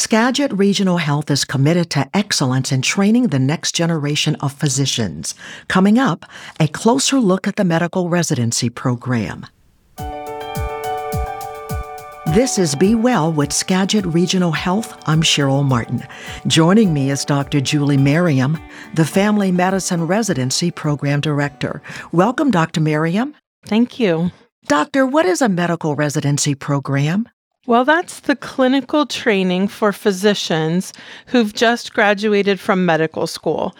Skagit Regional Health is committed to excellence in training the next generation of physicians. Coming up, a closer look at the medical residency program. This is Be Well with Skagit Regional Health. I'm Cheryl Martin. Joining me is Dr. Julie Merriam, the Family Medicine Residency Program Director. Welcome, Dr. Merriam. Thank you. Doctor, what is a medical residency program? Well, that's the clinical training for physicians who've just graduated from medical school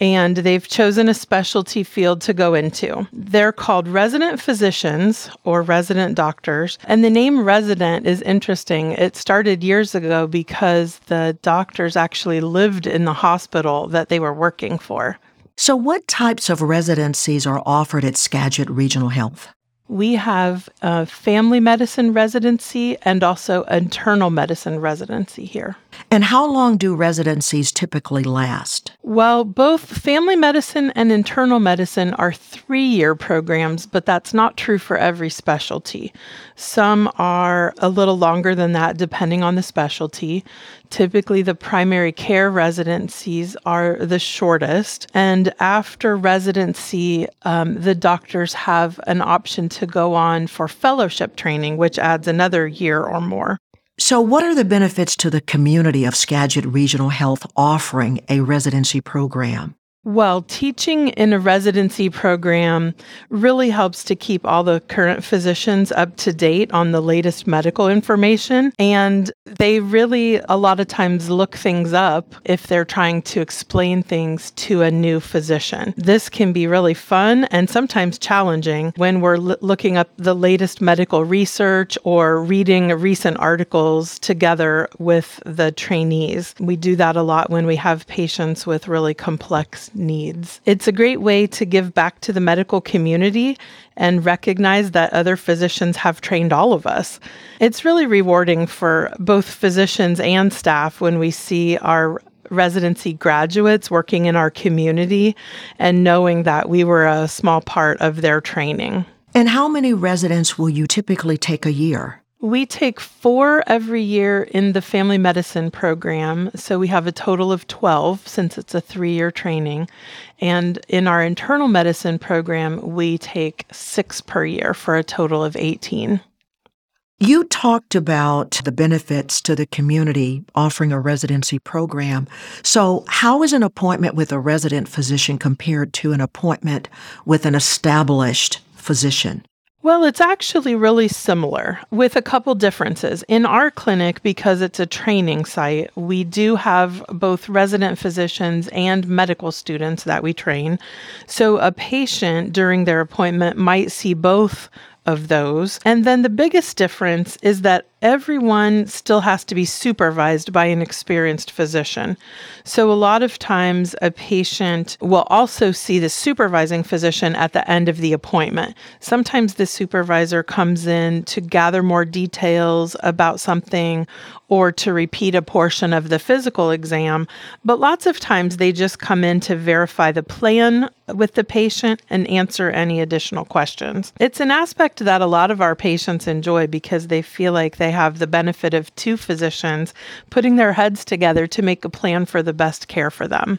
and they've chosen a specialty field to go into. They're called resident physicians or resident doctors. And the name resident is interesting. It started years ago because the doctors actually lived in the hospital that they were working for. So, what types of residencies are offered at Skagit Regional Health? We have a family medicine residency and also internal medicine residency here. And how long do residencies typically last? Well, both family medicine and internal medicine are three year programs, but that's not true for every specialty. Some are a little longer than that, depending on the specialty. Typically, the primary care residencies are the shortest. And after residency, um, the doctors have an option to go on for fellowship training, which adds another year or more. So, what are the benefits to the community of Skagit Regional Health offering a residency program? Well, teaching in a residency program really helps to keep all the current physicians up to date on the latest medical information. And they really, a lot of times, look things up if they're trying to explain things to a new physician. This can be really fun and sometimes challenging when we're l- looking up the latest medical research or reading recent articles together with the trainees. We do that a lot when we have patients with really complex needs. It's a great way to give back to the medical community and recognize that other physicians have trained all of us. It's really rewarding for both physicians and staff when we see our residency graduates working in our community and knowing that we were a small part of their training. And how many residents will you typically take a year? We take four every year in the family medicine program. So we have a total of 12 since it's a three year training. And in our internal medicine program, we take six per year for a total of 18. You talked about the benefits to the community offering a residency program. So, how is an appointment with a resident physician compared to an appointment with an established physician? Well, it's actually really similar with a couple differences. In our clinic, because it's a training site, we do have both resident physicians and medical students that we train. So a patient during their appointment might see both of those. And then the biggest difference is that everyone still has to be supervised by an experienced physician. So, a lot of times, a patient will also see the supervising physician at the end of the appointment. Sometimes the supervisor comes in to gather more details about something or to repeat a portion of the physical exam, but lots of times they just come in to verify the plan with the patient and answer any additional questions. It's an aspect that a lot of our patients enjoy because they feel like they have the benefit of two physicians putting their heads together to make a plan for the best care for them.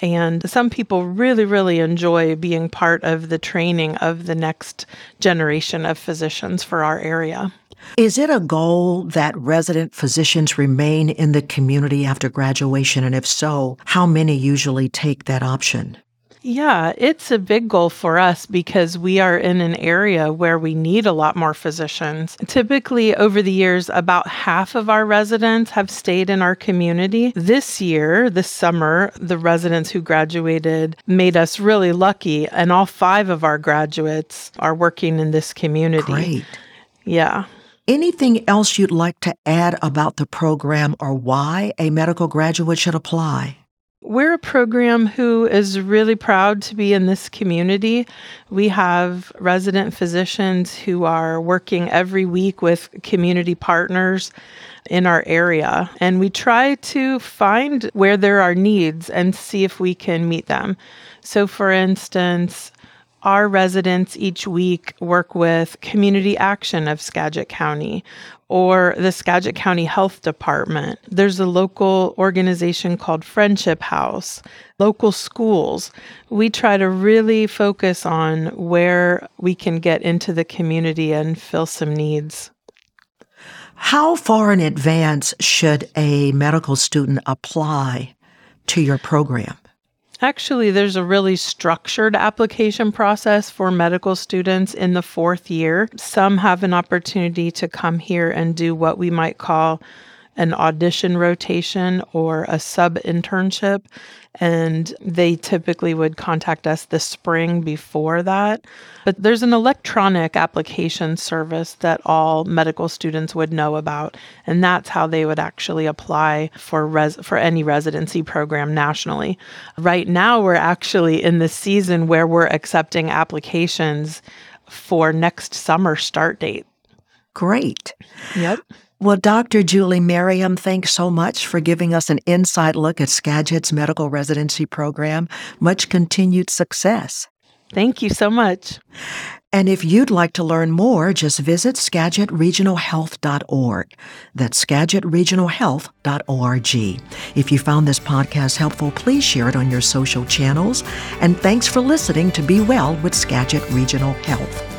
And some people really, really enjoy being part of the training of the next generation of physicians for our area. Is it a goal that resident physicians remain in the community after graduation? And if so, how many usually take that option? Yeah, it's a big goal for us because we are in an area where we need a lot more physicians. Typically, over the years, about half of our residents have stayed in our community. This year, this summer, the residents who graduated made us really lucky, and all five of our graduates are working in this community. Great. Yeah. Anything else you'd like to add about the program or why a medical graduate should apply? We're a program who is really proud to be in this community. We have resident physicians who are working every week with community partners in our area. And we try to find where there are needs and see if we can meet them. So, for instance, our residents each week work with Community Action of Skagit County or the Skagit County Health Department. There's a local organization called Friendship House, local schools. We try to really focus on where we can get into the community and fill some needs. How far in advance should a medical student apply to your program? Actually, there's a really structured application process for medical students in the fourth year. Some have an opportunity to come here and do what we might call an audition rotation or a sub internship. And they typically would contact us the spring before that. But there's an electronic application service that all medical students would know about. And that's how they would actually apply for res- for any residency program nationally. Right now, we're actually in the season where we're accepting applications for next summer start date. Great. Yep. Well, Dr. Julie Merriam, thanks so much for giving us an inside look at Skagit's medical residency program. Much continued success. Thank you so much. And if you'd like to learn more, just visit skagitregionalhealth.org. That's skagitregionalhealth.org. If you found this podcast helpful, please share it on your social channels. And thanks for listening to Be Well with Skagit Regional Health.